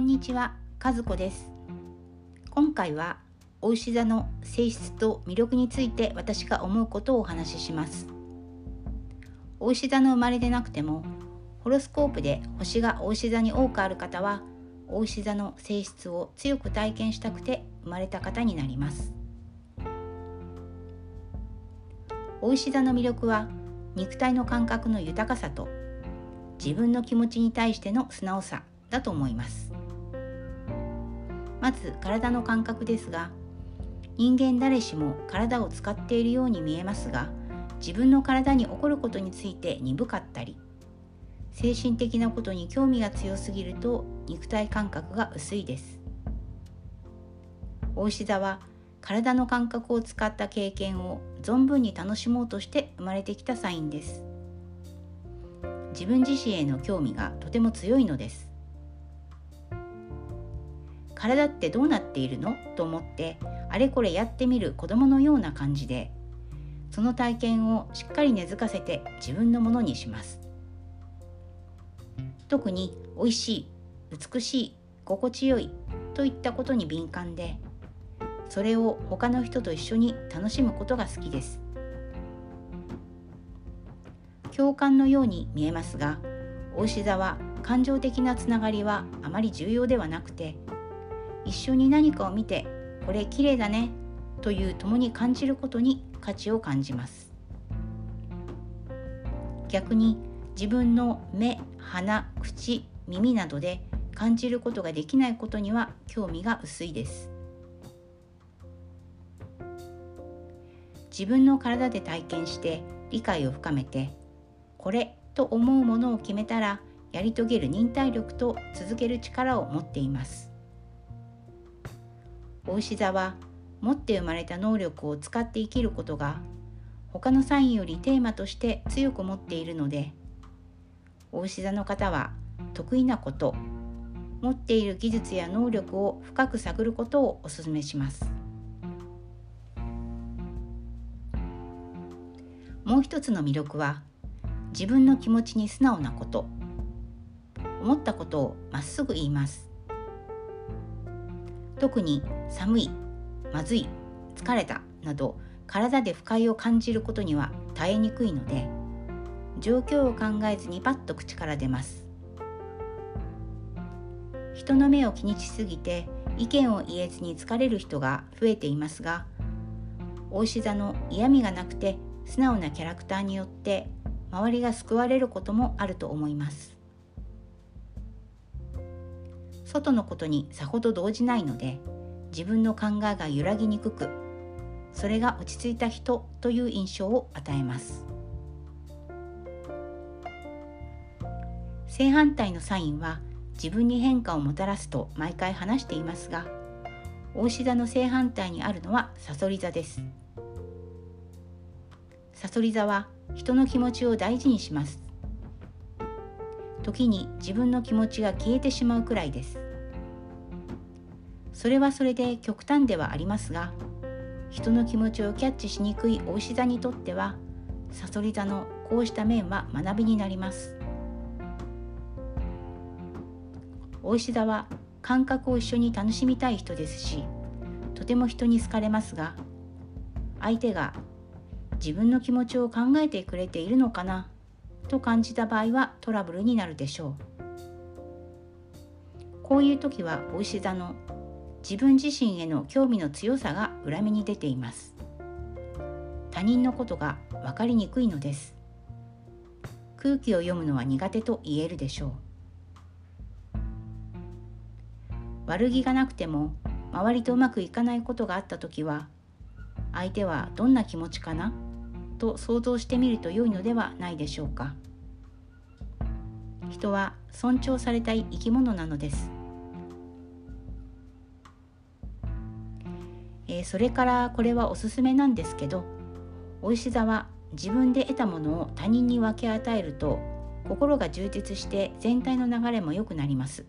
んにちは、和子です。今回は、お牛座の性質と魅力について私が思うことをお話しします。お牛座の生まれでなくても、ホロスコープで星がお牛座に多くある方は、お牛座の性質を強く体験したくて生まれた方になります。お牛座の魅力は、肉体の感覚の豊かさと自分の気持ちに対しての素直さだと思いますまず体の感覚ですが人間誰しも体を使っているように見えますが自分の体に起こることについて鈍かったり精神的なことに興味が強すぎると肉体感覚が薄いです。大牛座は体の感覚を使った経験を存分に楽しもうとして生まれてきたサインです。自分自身への興味がとても強いのです。体ってどうなっているの？と思ってあれこれやってみる子供のような感じでその体験をしっかり根付かせて自分のものにします特に美味しい美しい心地よいといったことに敏感でそれを他の人と一緒に楽しむことが好きです共感のように見えますが大志座は感情的なつながりはあまり重要ではなくて一緒に何かを見てこれ綺麗だねという共に感じることに価値を感じます。逆に自分の目鼻口耳などで感じることができないことには興味が薄いです。自分の体で体験して理解を深めてこれと思うものを決めたらやり遂げる忍耐力と続ける力を持っています。お牛座は持って生まれた能力を使って生きることが他のサインよりテーマとして強く持っているのでお牛座の方は得意なこと持っている技術や能力を深く探ることをお勧めします。もう一つの魅力は自分の気持ちに素直なこと。思ったことをまっすぐ言います。特に寒いまずい疲れたなど体で不快を感じることには耐えにくいので状況を考えずにパッと口から出ます。人の目を気にしすぎて意見を言えずに疲れる人が増えていますが大志座の嫌味がなくて素直なキャラクターによって周りが救われることもあると思います。外のことにさほど動じないので自分の考えが揺らぎにくくそれが落ち着いた人という印象を与えます。正反対のサインは自分に変化をもたらすと毎回話していますが大志座の正反対にあるのはさそり座です。さそり座は人の気持ちを大事にします。時に自分の気持ちが消えてしまうくらいです。それはそれで極端ではありますが人の気持ちをキャッチしにくいお牛座にとってはさそり座のこうした面は学びになります。お牛座は感覚を一緒に楽しみたい人ですしとても人に好かれますが相手が自分の気持ちを考えてくれているのかなと感じた場合はトラブルになるでしょう。こういう時はお牛座の自分自身への興味の強さが裏目に出ています。他人のことが分かりにくいのです。空気を読むのは苦手と言えるでしょう。悪気がなくても周りとうまくいかないことがあった時は相手はどんな気持ちかな？と想像してみると良いのではないでしょうか。人は尊重されたい生き物なのです、えー、それからこれはおすすめなんですけどお石座は自分で得たものを他人に分け与えると心が充実して全体の流れも良くなります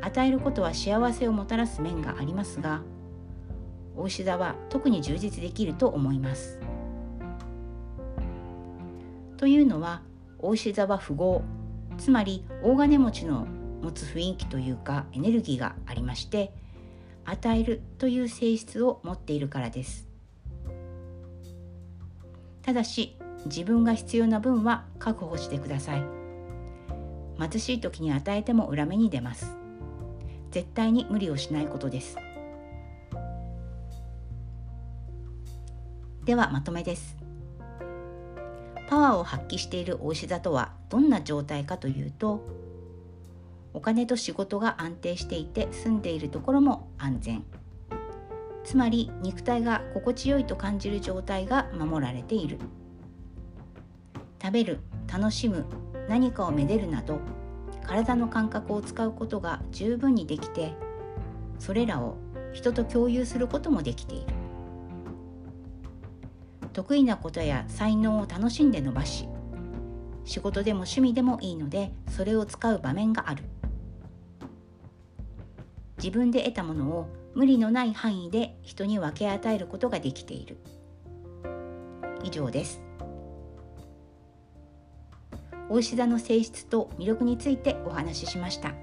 与えることは幸せをもたらす面がありますがお牛座は特に充実できると思います。というのはお牛座は富豪つまり大金持ちの持つ雰囲気というかエネルギーがありまして与えるという性質を持っているからです。ただし自分が必要な分は確保してください。貧しい時に与えても裏目に出ます。絶対に無理をしないことです。ではまとめです。パワーを発揮しているお牛座とはどんな状態かというとお金と仕事が安定していて住んでいるところも安全。つまり肉体が心地よいと感じる状態が守られている。食べる楽しむ何かをめでるなど体の感覚を使うことが十分にできてそれらを人と共有することもできている。得意なことや才能を楽しんで伸ばし仕事でも趣味でもいいのでそれを使う場面がある。自分で得たものを無理のない範囲で人に分け与えることができている。以上です。大牛座の性質と魅力についてお話ししました。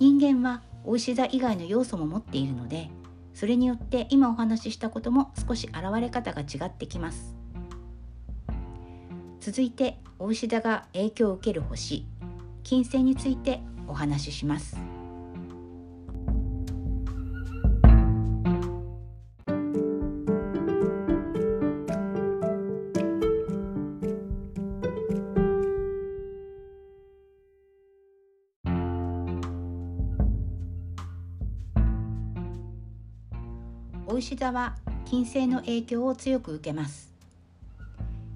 人間は大牛座以外の要素も持っているのでそれによって今お話ししたことも少し現れ方が違ってきます。続いて大牛座が影響を受ける星金星についてお話しします。お牛座は金星の影響を強く受けます。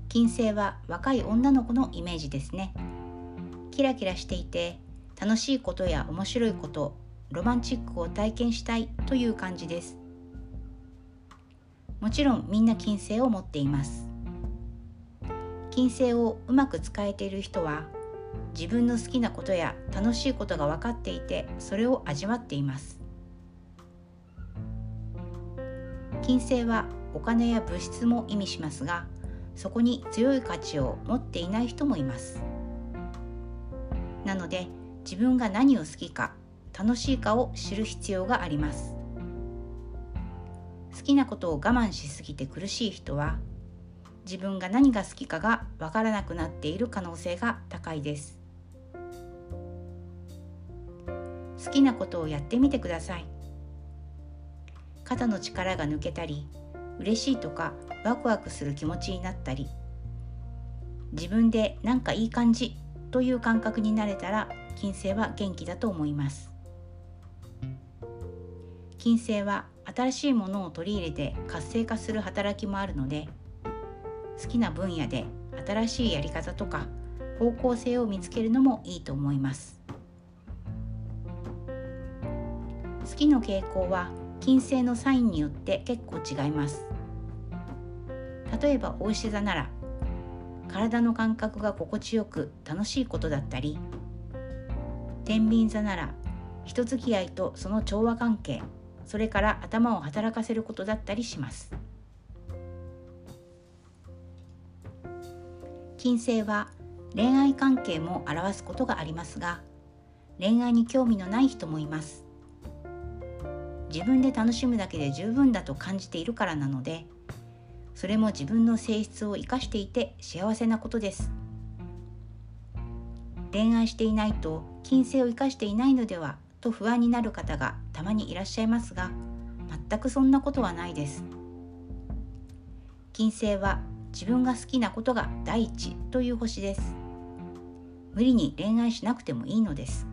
金星は若い女の子のイメージですね。キラキラしていて楽しいことや面白いことロマンチックを体験したいという感じです。もちろんみんな金星を持っています。金星をうまく使えている人は自分の好きなことや楽しいことが分かっていてそれを味わっています。金星はお金や物質も意味しますがそこに強い価値を持っていない人もいます。なので自分が何を好きか楽しいかを知る必要があります。好きなことを我慢しすぎて苦しい人は自分が何が好きかがわからなくなっている可能性が高いです。好きなことをやってみてください。肩の力が抜けたり嬉しいとかワクワクする気持ちになったり自分でなんかいい感じという感覚になれたら金星は元気だと思います。金星は新しいものを取り入れて活性化する働きもあるので好きな分野で新しいやり方とか方向性を見つけるのもいいと思います。好きの傾向は金星のサインによって結構違います。例えば大牛座なら体の感覚が心地よく楽しいことだったり天秤座なら人付き合いとその調和関係それから頭を働かせることだったりします。金星は恋愛関係も表すことがありますが恋愛に興味のない人もいます。自分で楽しむだけで十分だと感じているからなのでそれも自分の性質を生かしていて幸せなことです。恋愛していないと金星を生かしていないのではと不安になる方がたまにいらっしゃいますが全くそんなことはないです。金星は自分が好きなことが第一という星です。無理に恋愛しなくてもいいのです。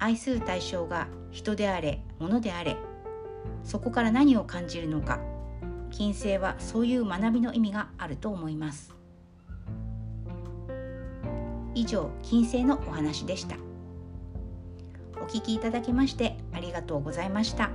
愛する対象が人であれ物であれ。そこから何を感じるのか。金星はそういう学びの意味があると思います。以上金星のお話でした。お聞きいただきましてありがとうございました。